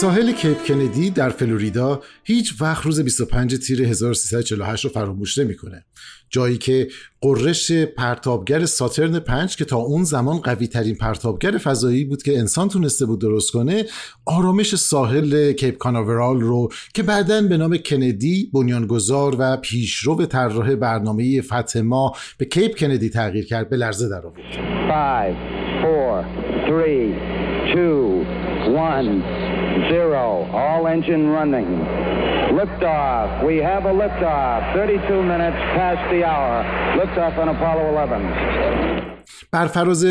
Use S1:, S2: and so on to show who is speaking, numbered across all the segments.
S1: ساحل کیپ کندی در فلوریدا هیچ وقت روز 25 تیر 1348 رو فراموش نمی‌کنه. جایی که قررش پرتابگر ساترن 5 که تا اون زمان قوی ترین پرتابگر فضایی بود که انسان تونسته بود درست کنه آرامش ساحل کیپ کاناورال رو که بعدا به نام کندی بنیانگذار و پیشرو طراح برنامه فتح ما به کیپ کندی تغییر کرد به لرزه در آورد 5 4 3 2 1 zero. All engine running. Liftoff. We have a liftoff. 32 minutes past the hour. Liftoff on Apollo 11. بر فراز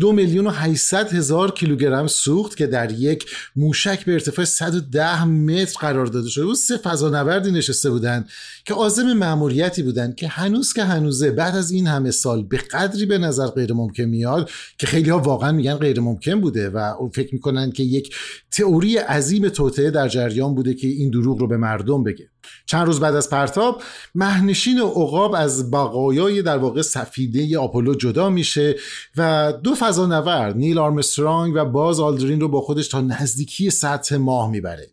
S1: دو میلیون و 800 هزار کیلوگرم سوخت که در یک موشک به ارتفاع 110 متر قرار داده شده بود سه فضانوردی نشسته بودند که عازم مأموریتی بودند که هنوز که هنوزه بعد از این همه سال به قدری به نظر غیر ممکن میاد که خیلی ها واقعا میگن غیر ممکن بوده و فکر می‌کنن که یک تئوری عظیم توطعه در جریان بوده که این دروغ رو به مردم بگه. چند روز بعد از پرتاب مهنشین عقاب از بقایای در واقع سفیده آپولو جدا میشه و دو فضانورد نیل آرمسترانگ و باز آلدرین رو با خودش تا نزدیکی سطح ماه می‌بره.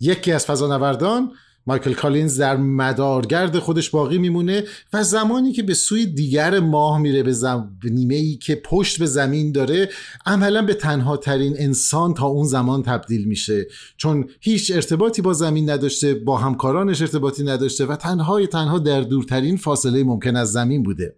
S1: یکی از فضانوردان مایکل کالینز در مدارگرد خودش باقی میمونه و زمانی که به سوی دیگر ماه میره به, زم... نیمه ای که پشت به زمین داره عملا به تنها ترین انسان تا اون زمان تبدیل میشه. چون هیچ ارتباطی با زمین نداشته با همکارانش ارتباطی نداشته و تنهای تنها در دورترین فاصله ممکن از زمین بوده.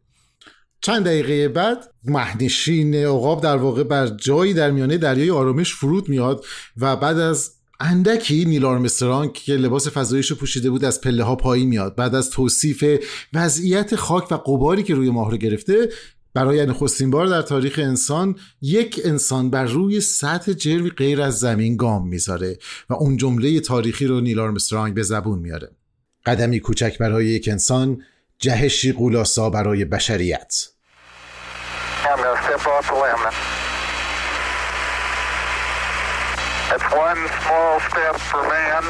S1: چند دقیقه بعد مهنشین عقاب در واقع بر جایی در میانه دریای آرامش فرود میاد و بعد از اندکی نیل آرمسترانگ که لباس فضاییش رو پوشیده بود از پله ها پایین میاد. بعد از توصیف وضعیت خاک و قباری که روی ماه رو گرفته برای نخستین بار در تاریخ انسان یک انسان بر روی سطح جروی غیر از زمین گام می‌ذاره و اون جمله تاریخی رو نیل آرمسترانگ به زبون میاره. قدمی کوچک برای یک انسان جهشی قولاسا برای بشریت. It's one small step for man,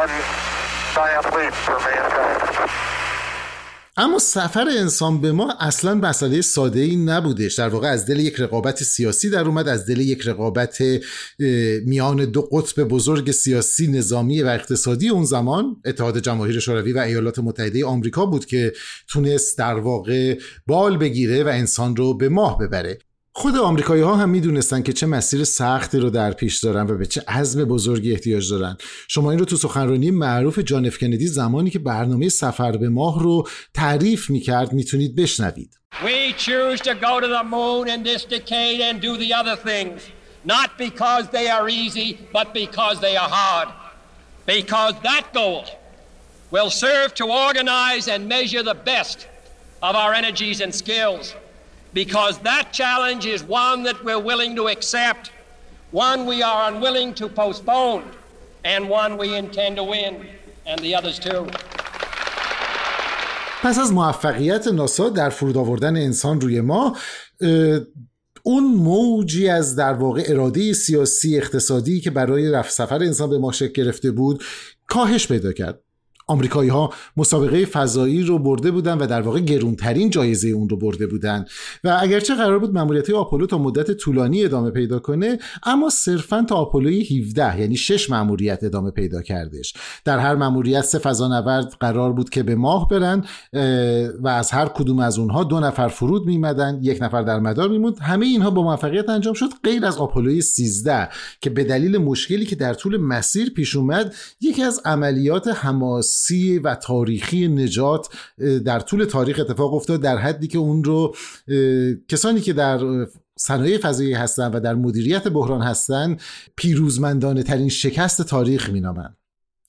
S1: one giant leap for mankind. اما سفر انسان به ما اصلا مسئله ساده ای نبودش. در واقع از دل یک رقابت سیاسی در اومد از دل یک رقابت میان دو قطب بزرگ سیاسی نظامی و اقتصادی اون زمان. اتحاد جماهیر شوروی و ایالات متحده آمریکا بود که تونست در واقع بال بگیره و انسان رو به ماه ببره. خود آمریکایی ها هم می‌دونستن که چه مسیر سختی رو در پیش دارن و به چه عزم بزرگی احتیاج دارن شما این رو تو سخنرانی معروف جان اف کندی زمانی که برنامه سفر به ماه رو تعریف می‌کرد می‌تونید بشنوید We choose to go to the moon in this decade and do the other things not because they are easy but because they are hard because that goal will serve to organize and measure the best of our energies and skills because that challenge is one that we're willing to accept, one we are unwilling to postpone, and one we intend to win, and the others too. پس از موفقیت ناسا در فرود آوردن انسان روی ما اون موجی از در واقع اراده سیاسی اقتصادی که برای رفت سفر انسان به ما شکل گرفته بود کاهش پیدا کرد آمریکایی ها مسابقه فضایی رو برده بودن و در واقع گرونترین جایزه اون رو برده بودن. و اگرچه قرار بود ماموریت آپولو تا مدت طولانی ادامه پیدا کنه اما صرفا تا آپولوی 17 یعنی 6 ماموریت ادامه پیدا کردش. در هر ماموریت سه فضانورد قرار بود که به ماه برن و از هر کدوم از اونها دو نفر فرود میمدن یک نفر در مدار میموند. همه اینها با موفقیت انجام شد غیر از آپولوی 13 که به دلیل مشکلی که در طول مسیر پیش اومد یکی از عملیات حماس و تاریخی نجات در طول تاریخ اتفاق افتاد در حدی که اون رو کسانی که در صنایع فضایی هستند و در مدیریت بحران هستند پیروزمندانه ترین شکست تاریخ مینامند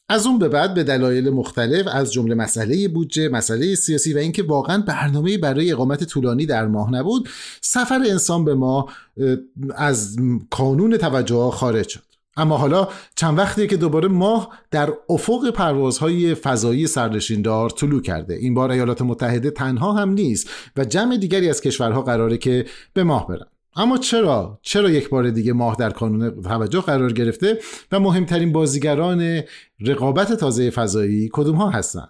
S1: از اون به بعد به دلایل مختلف از جمله مسئله بودجه، مسئله سیاسی و اینکه واقعا برنامه برای اقامت طولانی در ماه نبود، سفر انسان به ما از کانون توجه خارج شد. اما حالا چند وقتیه که دوباره ماه در افق پروازهای فضایی سرنشیندار طلوع کرده. این بار ایالات متحده تنها هم نیست و جمع دیگری از کشورها قراره که به ماه برن. اما چرا؟ چرا یک بار دیگه ماه در کانون توجه قرار گرفته و مهمترین بازیگران رقابت تازه فضایی کدوم ها هستن؟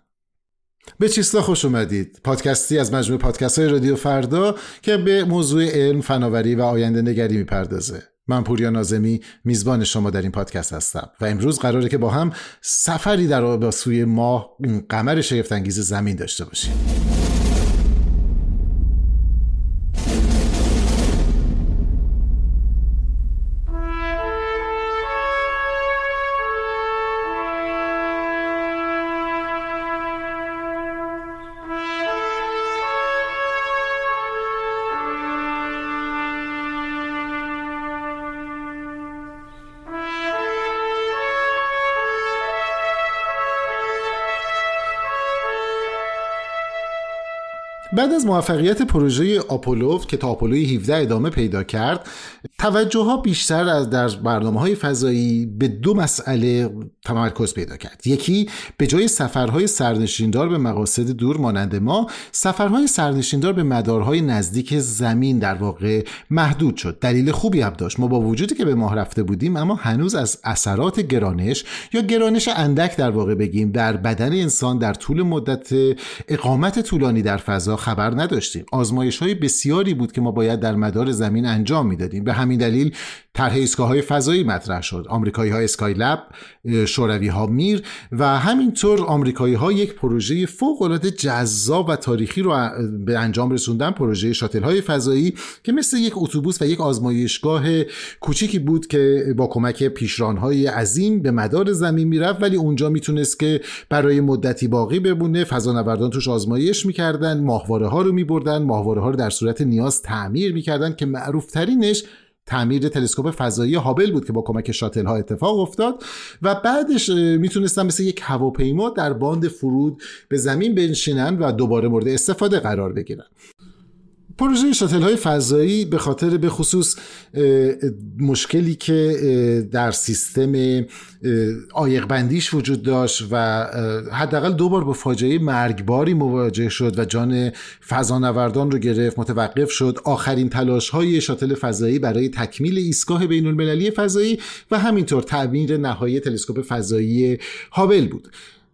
S1: به چیستا خوش اومدید. پادکستی از مجموعه پادکست های رادیو فردا که به موضوع علم فناوری و آینده نگری می‌پردازه. من پوریا نازمی میزبان شما در این پادکست هستم و امروز قراره که با هم سفری در با سوی ماه قمر شگفتانگیز زمین داشته باشیم. از موفقیت پروژه آپولو که تا آپولو 17 ادامه پیدا کرد توجه ها بیشتر از در برنامه های فضایی به دو مسئله تمرکز پیدا کرد. یکی به جای سفرهای سرنشیندار به مقاصد دور مانند ما سفرهای سرنشیندار به مدارهای نزدیک زمین در واقع محدود شد. دلیل خوبی هم داشت. ما با وجودی که به ماه رفته بودیم اما هنوز از اثرات گرانش یا گرانش اندک در واقع بگیم در بدن انسان در طول مدت اقامت طولانی در فضا خبر نداشتیم. آزمایش های بسیاری بود که ما باید در مدار زمین انجام می‌دادیم. به همین دلیل طرح ایستگاه های فضایی مطرح شد. آمریکایی ها اسکای لب شوروی ها میر و همینطور آمریکایی ها یک پروژه فوق العاده جذاب و تاریخی رو به انجام رسوندن پروژه شاتل های فضایی که مثل یک اتوبوس و یک آزمایشگاه کوچیکی بود که با کمک پیشران های عظیم به مدار زمین می‌رفت ولی اونجا می‌تونست که برای مدتی باقی بمونه. فضانوردان توش آزمایش می‌کردن ماهواره ها رو میبردن ماهواره ها رو در صورت نیاز تعمیر می‌کردن که معروف ترینش تعمیر تلسکوپ فضایی هابل بود که با کمک شاتل ها اتفاق افتاد و بعدش می‌تونستن مثل یک هواپیما در باند فرود به زمین بنشینن و دوباره مورد استفاده قرار بگیرن. پروژه شاتل های فضایی به خاطر به خصوص مشکلی که در سیستم آیق بندیش وجود داشت و حداقل دو بار با فاجعه مرگباری مواجه شد و جان فضانوردان رو گرفت متوقف شد. آخرین تلاش های شاتل فضایی برای تکمیل ایستگاه بین المللی فضایی و همینطور تعمیر نهایی تلسکوپ فضایی هابل بود.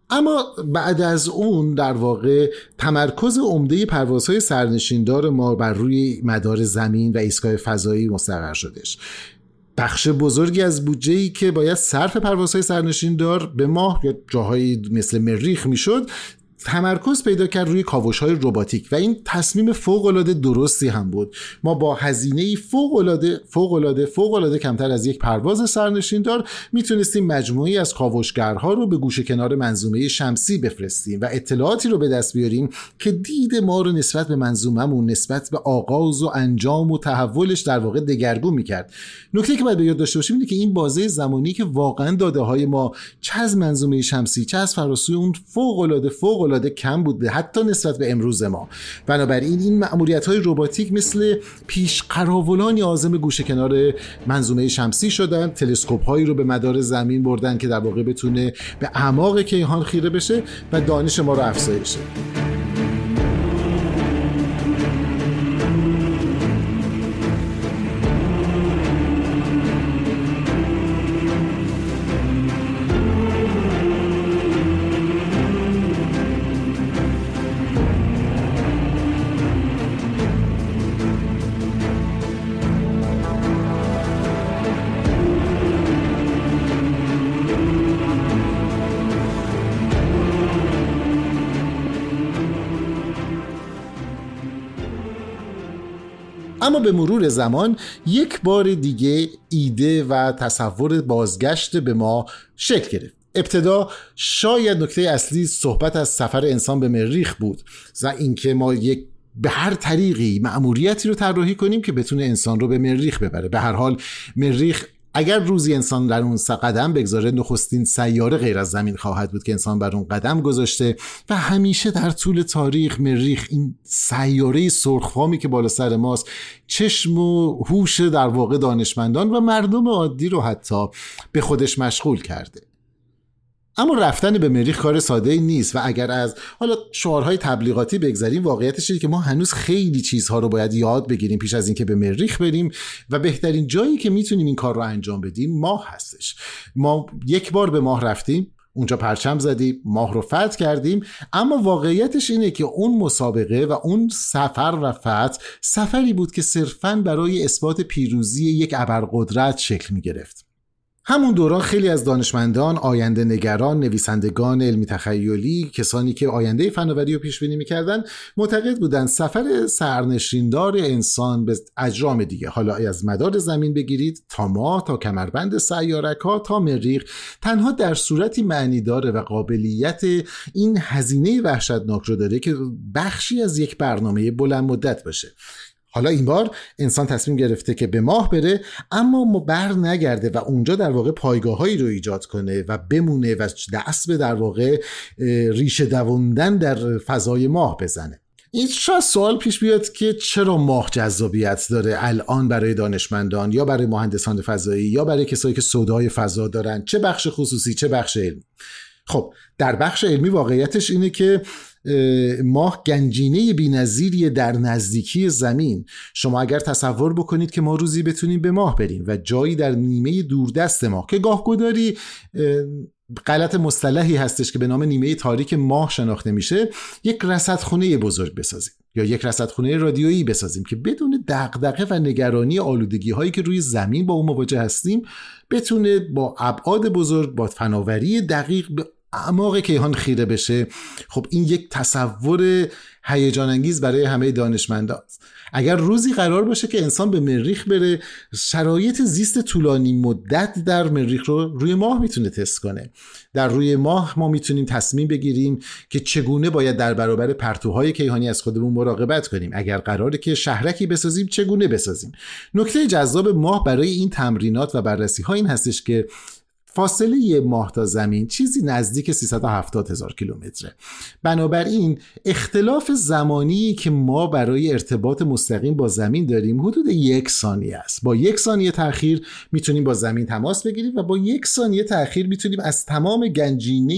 S1: اما بعد از اون در واقع تمرکز عمده پروازهای سرنشیندار ما بر روی مدار زمین و ایستگاه فضایی مستقر شدش بخش بزرگی از بودجه ای که باید صرف پروازهای سرنشیندار به ماه یا جاهایی مثل مریخ می‌شد تمرکز پیدا کرد روی کاوش های رباتیک و این تصمیم فوق العاده درستی هم بود. ما با هزینه فوق العاده فوق العاده فوق العاده کمتر از یک پرواز سرنشین دار می‌تونستیم مجموعی از کاوشگرها رو به گوشه کنار منظومه شمسی بفرستیم و اطلاعاتی رو به دست بیاریم که دید ما رو نسبت به منظومهمون نسبت به آغاز و انجام و تحولش در واقع دگرگون می‌کرد. نکته که باید به یاد داشته باشیم اینه که این بازه زمانی که واقعا داده های ما چه از منظومه شمسی چه از فراسوی اون فوق العاده فوق العاده کم بوده حتی نسبت به امروز ما. بنابراین این مأموریت های رباتیک مثل پیش قراولانی آزم گوشه کنار منظومه شمسی شدن تلسکوپ هایی رو به مدار زمین بردن که در واقع بتونه به اعماق کیهان خیره بشه و دانش ما رو افزایش بده. اما به مرور زمان یک بار دیگه ایده و تصور بازگشت به ما شکل گرفت. ابتدا شاید نکته اصلی صحبت از سفر انسان به مریخ بود و اینکه ما یک به هر طریقی مأموریتی رو طراحی کنیم که بتونه انسان رو به مریخ ببره. به هر حال مریخ اگر روزی انسان در اون قدم بگذاره نخستین سیاره غیر از زمین خواهد بود که انسان بر اون قدم گذاشته و همیشه در طول تاریخ مریخ این سیاره سرخفامی که بالا سر ماست چشم و هوش در واقع دانشمندان و مردم عادی رو حتی به خودش مشغول کرده. اما رفتن به مریخ کار ساده ای نیست و اگر از حالا شعارهای تبلیغاتی بگذریم واقعیتش اینه که ما هنوز خیلی چیزها رو باید یاد بگیریم پیش از اینکه به مریخ بریم و بهترین جایی که می‌تونیم این کار رو انجام بدیم ماه هستش. ما یک بار به ماه رفتیم اونجا پرچم زدیم ماه رو فتح کردیم اما واقعیتش اینه که اون مسابقه و اون سفر و فتح سفری بود که صرفا برای اثبات پیروزی یک ابرقدرت شکل می گرفت همون دوران خیلی از دانشمندان، آینده نگران، نویسندگان علمی تخیلی، کسانی که آینده فناوری رو پیش بینی می‌کردن معتقد بودند سفر سرنشیندار انسان به اجرام دیگه. حالا از مدار زمین بگیرید تا ماه تا کمربند سیارک ها تا مریخ تنها در صورتی معنی داره و قابلیت این هزینه وحشتناک رو داره که بخشی از یک برنامه بلند مدت باشه. حالا این بار انسان تصمیم گرفته که به ماه بره اما بر نگرده و اونجا در واقع پایگاههایی رو ایجاد کنه و بمونه و دست به در واقع ریشه دووندن در فضای ماه بزنه. این شاید سوال پیش بیاد که چرا ماه جذابیت داره الان برای دانشمندان یا برای مهندسان فضایی یا برای کسایی که سودای فضا دارن؟ چه بخش خصوصی چه بخش علمی؟ خب در بخش علمی واقعیتش اینه که ماه گنجینه بینظیری در نزدیکی زمین. شما اگر تصور بکنید که ما روزی بتونیم به ماه بریم و جایی در نیمه دوردست ماه که گاه گداری غلط مصطلحی هستش که به نام نیمه تاریک ماه شناخته میشه یک رصدخونه بزرگ بسازیم یا یک رصدخونه رادیویی بسازیم که بدون دغدغه و نگرانی آلودگی هایی که روی زمین با اون مواجه هستیم بتونه با ابعاد بزرگ با فناوری دقیق به اعماق کیهان خیره بشه خب این یک تصور هیجان انگیز برای همه دانشمندان اگر روزی قرار باشه که انسان به مریخ بره شرایط زیست طولانی مدت در مریخ رو روی ماه می‌تونه تست کنه. در روی ماه ما می‌تونیم تصمیم بگیریم که چگونه باید در برابر پرتوهای کیهانی از خودمون مراقبت کنیم. اگر قراره که شهرکی بسازیم چگونه بسازیم؟ نکته جذاب ماه برای این تمرینات و بررسی ها این هستش که فاصله یه ماه تا زمین چیزی نزدیک 370 هزار کیلومتره. بنابراین اختلاف زمانی که ما برای ارتباط مستقیم با زمین داریم حدود یک ثانیه است. با یک ثانیه تاخیر می‌تونیم با زمین تماس بگیریم و با یک ثانیه تاخیر می‌تونیم از تمام گنجینه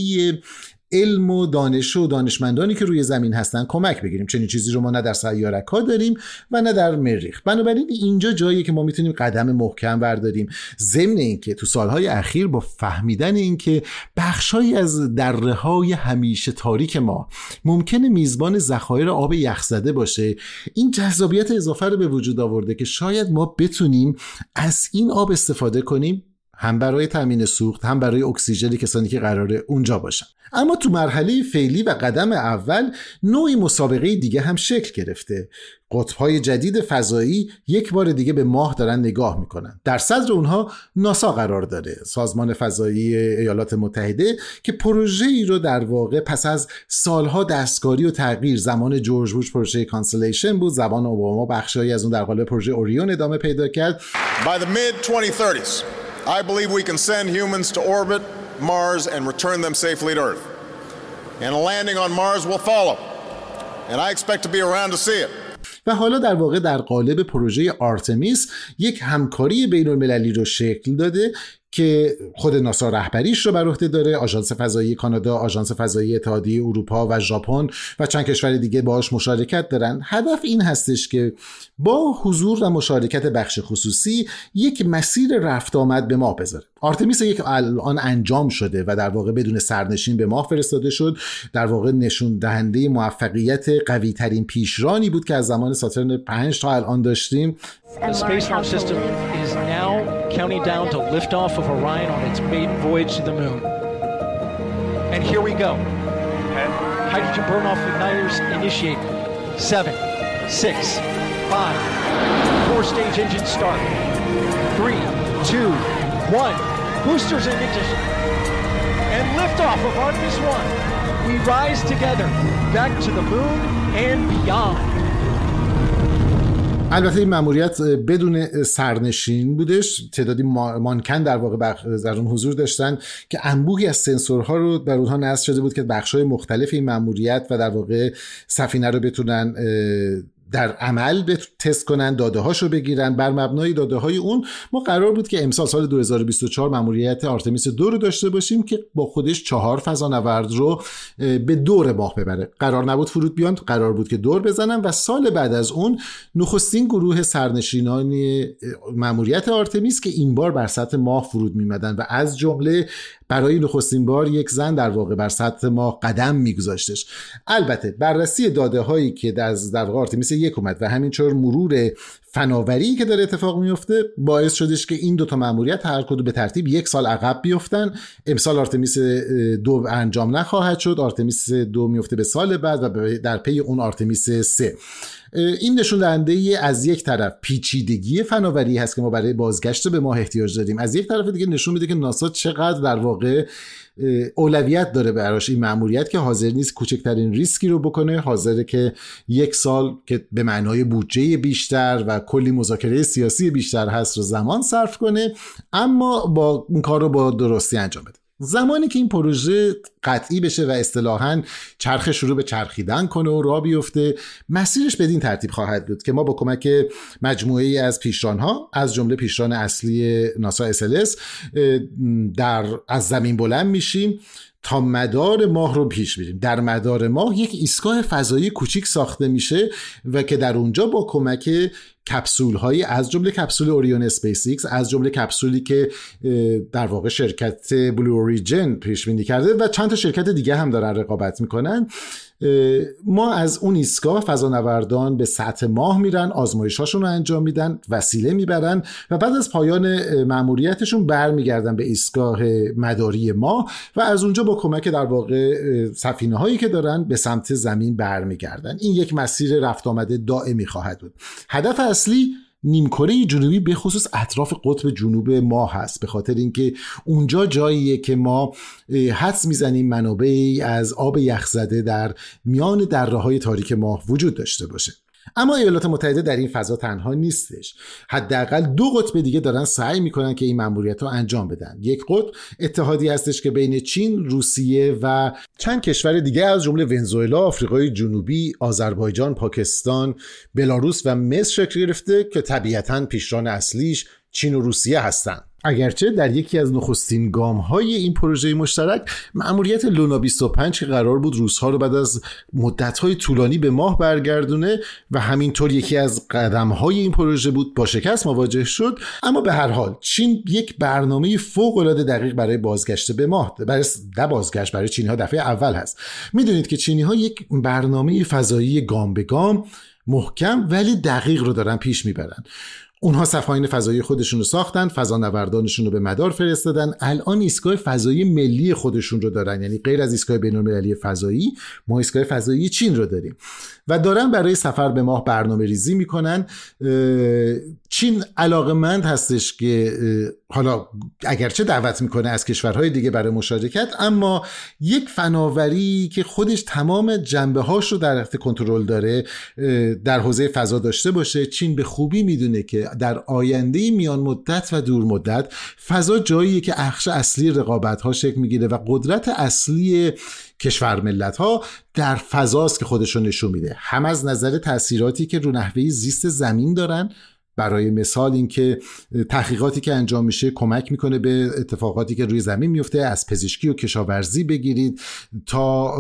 S1: علم و دانش و دانشمندانی که روی زمین هستن کمک بگیریم. چنین چیزی رو ما نه در سیارک ها داریم و نه در مریخ. بنابراین اینجا جایی که ما می‌تونیم قدم محکم برداریم. ضمن اینکه تو سالهای اخیر با فهمیدن اینکه بخشهایی از دره های همیشه تاریک ما ممکنه میزبان ذخایر آب یخزده باشه این جذابیت اضافه رو به وجود آورده که شاید ما بتونیم از این آب استفاده کنیم هم برای تامین سوخت هم برای اکسیژن کسانی که قراره اونجا باشن. اما تو مرحله فعلی و قدم اول نوعی مسابقه دیگه هم شکل گرفته. قطبهای جدید فضایی یک بار دیگه به ماه دارن نگاه می‌کنن. در صدر اونها ناسا قرار داره سازمان فضایی ایالات متحده که پروژه ای رو در واقع پس از سالها دستکاری و تغییر زمان جورج بوش پروژه Constellation بود زمان اوباما بخشهایی از اون در قالب پروژه اوریون ادامه پیدا کرد.
S2: By the mid 2030s I believe we can send humans to orbit Mars and return them safely to Earth. And a landing on Mars will follow. And I expect to be around to see it.
S1: و حالا در واقع در قالب پروژه آرتمیس یک همکاری بین المللی رو شکل داده که خود ناسا رهبریش رو بر عهده داره آژانس فضایی کانادا آژانس فضایی اتحادیه اروپا و ژاپن و چند کشور دیگه باهاش مشارکت دارن. هدف این هستش که با حضور و مشارکت بخش خصوصی یک مسیر رفت آمد به ماه بذاره. آرتمیس یک الان انجام شده و در واقع بدون سرنشین به ماه فرستاده شد. در واقع نشون دهنده موفقیت قوی ترین پیشرانی بود که از زمان ساترن 5 تا الان داشتیم.
S3: The Space System is now counting down to liftoff of Orion on its maiden voyage to the moon. And here we go. Hydrogen burn-off igniters initiate. Seven, six, five, four-stage engine start. Three, two, one. Boosters in ignition. And liftoff of Artemis 1. We rise together back to the moon and beyond.
S1: البته این مأموریت بدون سرنشین بودش. تعدادی مانکن در واقع در اون حضور داشتن که انبوهی از سنسورها رو در اونها نصب شده بود که بخش‌های مختلف این مأموریت و در واقع سفینه رو بتونن در عمل به تست کنن داده هاشو بگیرن بر مبنای داده های اون ما قرار بود که امسال سال 2024 ماموریت آرتمیس دو رو داشته باشیم که با خودش چهار فضانورد رو به دور ماه ببره. قرار نبود فرود بیان قرار بود که دور بزنن و سال بعد از اون نخستین گروه سرنشینان ماموریت آرتمیس که این بار بر سطح ماه فرود میمدن و از جمله برای نخستین بار یک زن در واقع بر سطح ماه قدم میگذاشتش. البته بررسی داده هایی که در در آرتمیس یک اومد و همینطور مرور فناوری که داره اتفاق میفته باعث شدش که این دوتا مأموریت هر کدوم به ترتیب یک سال عقب بیفتن. امسال آرتمیس دو انجام نخواهد شد. آرتمیس دو میفته به سال بعد و در پی اون آرتمیس سه. این نشون دهنده از یک طرف پیچیدگی فناوری هست که ما برای بازگشت به ماه احتیاج داریم. از یک طرف دیگه نشون میده که ناسا چقدر در واقع اولویت داره براش این مأموریت که حاضر نیست کوچکترین ریسکی رو بکنه. حاضره که یک سال که به معنای بودجه بیشتر و کلی مذاکره سیاسی بیشتر هست رو زمان صرف کنه اما با این کار رو با درستی انجام بده. زمانی که این پروژه قطعی بشه و اصطلاحا چرخ شروع به چرخیدن کنه و را بیفته مسیرش بدین ترتیب خواهد بود که ما با کمک مجموعه ای از پیشرانها از جمله پیشران اصلی ناسا SLS در از زمین بلند میشیم تا مدار ماه رو پیش میریم در مدار ماه یک ایستگاه فضایی کوچیک ساخته میشه و که در اونجا با کمک کپسول هایی از جمله کپسول اوریون اسپیس ایکس از جمله کپسولی که در واقع شرکت بلو اوریجن پیش بینی کرده و چند تا شرکت دیگه هم دارن رقابت می‌کنن. ما از اون ایستگاه فضانوردان به سطح ماه میرن آزمایشاشون رو انجام میدن وسیله می‌برن و بعد از پایان مأموریتشون برمیگردن به ایستگاه مداری ماه و از اونجا با کمک در واقع سفینه هایی که دارن به سمت زمین برمیگردن. این یک مسیر رفت و آمد دائمی خواهد بود. هدف اصلی نیمکره جنوبی به خصوص اطراف قطب جنوب ماه هست به خاطر اینکه اونجا جاییه که ما حدس می‌زنیم منابعی از آب یخزده در میان دره های تاریک ماه وجود داشته باشه. اما ایالات متحده در این فضا تنها نیستش. حداقل دو قطب دیگه دارن سعی می‌کنن که این مأموریت رو انجام بدن. یک قطب اتحادی هستش که بین چین روسیه و چند کشور دیگه از جمله ونزوئلا آفریقای جنوبی آذربایجان پاکستان بلاروس و مصر شکل گرفته که طبیعتا پیشران اصلیش چین و روسیه هستند اگرچه در یکی از نخستین گام های این پروژه مشترک مأموریت لونا 25 که قرار بود روزها رو بعد از مدت های طولانی به ماه برگردونه و همینطور یکی از قدم های این پروژه بود با شکست مواجه شد. اما به هر حال چین یک برنامه فوق العاده دقیق برای بازگشت به ماه برای ده بازگشت برای چینی ها دفعه اول هست. می‌دونید که چینی ها یک برنامه فضایی گام به گام محکم ولی دقیق رو دارن پیش می‌برن. اونها سفاین فضایی خودشون رو ساختن فضا نوردانشون رو به مدار فرستادن. الان ایستگاه فضایی ملی خودشون رو دارن. یعنی غیر از ایستگاه بین‌المللی فضایی ما ایستگاه فضایی چین رو داریم. و دارن برای سفر به ماه برنامه ریزی می‌کنن چین علاقمند هستش که حالا اگرچه دعوت می‌کنه از کشورهای دیگه برای مشارکت اما یک فناوری که خودش تمام جنبه هاش رو در اخت کنترل داره در حوزه فضا داشته باشه چین به خوبی می‌دونه که در آینده میان مدت و دور مدت فضا جاییه که اخش اصلی رقابت ها شکل می‌گیره و قدرت اصلی کشور ملت ها در فضاست که خودشون نشون میده. هم از نظر تاثیراتی که رو نحوه زیست زمین دارن برای مثال اینکه تحقیقاتی که انجام میشه کمک می‌کنه به اتفاقاتی که روی زمین میفته از پزشکی و کشاورزی بگیرید تا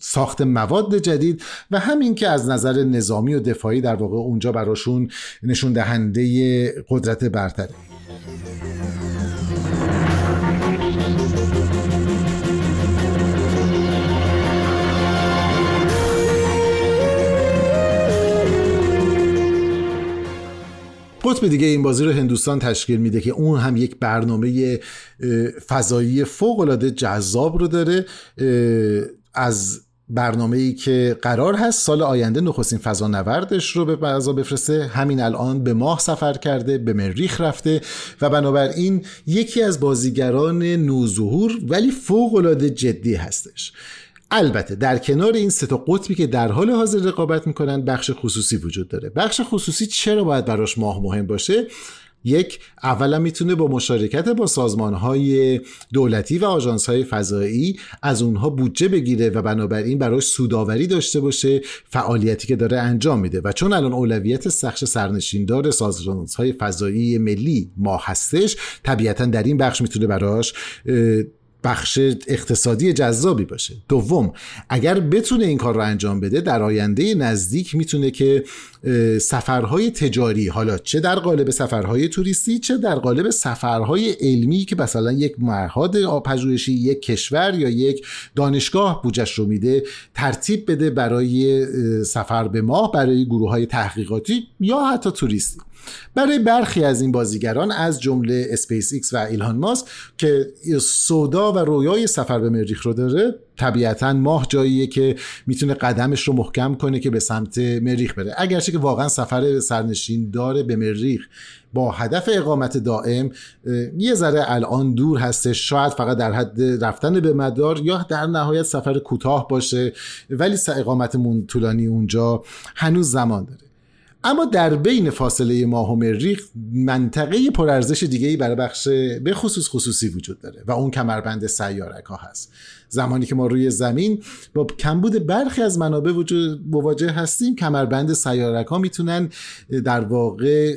S1: ساخت مواد جدید و همین که از نظر نظامی و دفاعی در واقع اونجا براشون نشون دهنده قدرت برتره قطب دیگه این بازی رو هندوستان تشکیل میده که اون هم یک برنامه فضایی فوق العاده جذاب رو داره از برنامه ای که قرار هست سال آینده نخستین فضا نوردش رو به فضا بفرسته. همین الان به ماه سفر کرده به مریخ رفته و بنابراین یکی از بازیگران نوظهور ولی فوق العاده جدی هستش. البته در کنار این سه تا قطبی که در حال حاضر رقابت می‌کنن بخش خصوصی وجود داره. بخش خصوصی چرا باید براش ماه مهم باشه؟ یک اولا می‌تونه با مشارکت با سازمان های دولتی و آژانس های فضایی از اونها بودجه بگیره و بنابراین براش سوداوری داشته باشه فعالیتی که داره انجام میده. و چون الان اولویت سخش سرنشیندار سازمان های فضایی ملی ما هستش طبیعتا در این بخش می‌تونه براش بخش اقتصادی جذابی باشه. دوم اگر بتونه این کار رو انجام بده در آینده نزدیک می‌تونه که سفرهای تجاری حالا چه در قالب سفرهای توریستی چه در قالب سفرهای علمی که مثلا یک معهد پژوهشی یک کشور یا یک دانشگاه بودجش رو میده ترتیب بده برای سفر به ماه برای گروه های تحقیقاتی یا حتی توریستی. برای برخی از این بازیگران از جمله اسپیس ایکس و ایلان ماسک که سودا و رویای سفر به مریخ رو داره طبیعتا ماه جاییه که می‌تونه قدمش رو محکم کنه که به سمت مریخ بره. اگرچه که واقعا سفر سرنشین داره به مریخ با هدف اقامت دائم یه ذره الان دور هستش شاید فقط در حد رفتن به مدار یا در نهایت سفر کوتاه باشه ولی اقامت طولانی اونجا هنوز زمان داره. اما در بین فاصله ماه و مریخ منطقه پرارزش دیگه ای برای بخش به خصوص خصوصی وجود داره و اون کمربند سیارک ها هست. زمانی که ما روی زمین با کمبود برخی از منابع وجود مواجه هستیم کمربند سیارک ها می‌تونن در واقع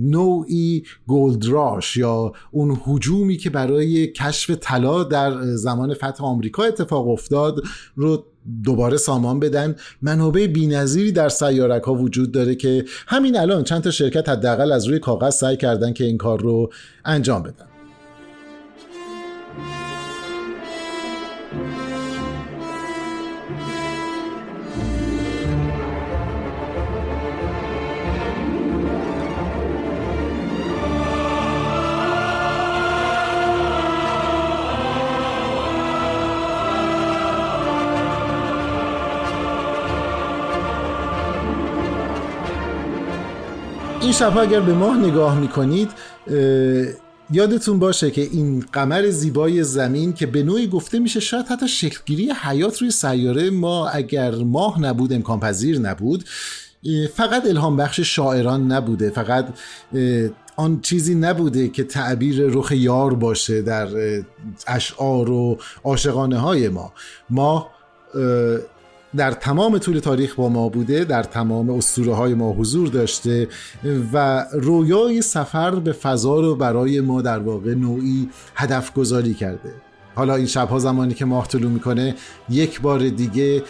S1: نوعی گلدراش یا اون حجومی که برای کشف طلا در زمان فتح آمریکا اتفاق افتاد رو دوباره سامان بدن. منابع بینظیری در سیارک ها وجود داره که همین الان چند تا شرکت حداقل از روی کاغذ سعی کردن که این کار رو انجام بدن. این شبها اگر به ماه نگاه می‌کنید یادتون باشه که این قمر زیبای زمین که به نوعی گفته میشه شاید حتی شکلگیری حیات روی سیاره ما اگر ماه نبود امکان پذیر نبود فقط الهام بخش شاعران نبوده فقط آن چیزی نبوده که تعبیر رخ یار باشه در اشعار و عاشقانه های ما ما در تمام طول تاریخ با ما بوده در تمام اسطوره های ما حضور داشته و رویای سفر به فضا رو برای ما در واقع نوعی هدف گذاری کرده. حالا این شبها زمانی که ماه طلوع می‌کنه یک بار دیگه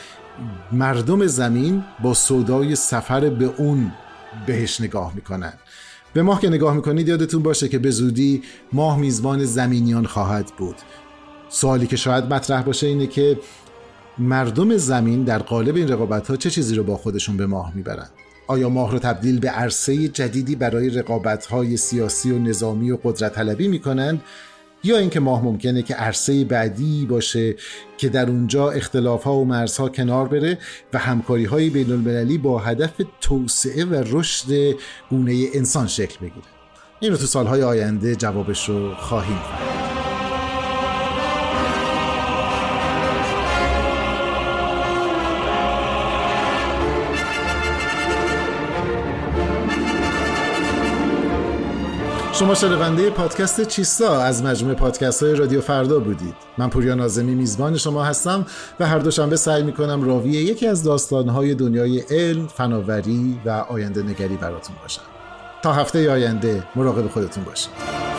S1: مردم زمین با صدای سفر به اون بهش نگاه می‌کنن. به ماه که نگاه می‌کنید یادتون باشه که به زودی ماه میزبان زمینیان خواهد بود. سوالی که شاید مطرح باشه اینه که مردم زمین در قالب این رقابت ها چه چیزی رو با خودشون به ماه می‌برند آیا ماه رو تبدیل به عرصه جدیدی برای رقابت های سیاسی و نظامی و قدرت طلبی می‌کنند یا اینکه ماه ممکنه که عرصه بعدی باشه که در اونجا اختلاف ها و مرزها کنار بره و همکاری های بین المللی با هدف توسعه و رشد گونه انسان شکل بگیره؟ این رو تو سالهای آینده جوابش رو خواهیم فهمید شما شنونده پادکست چیستا از مجموعه پادکست های رادیو فردا بودید. من پوریا نازمی میزبان شما هستم و هر دوشنبه سعی می‌کنم راوی یکی از داستانهای دنیای علم، فناوری و آینده نگری براتون باشم. تا هفته آینده مراقب خودتون باشید.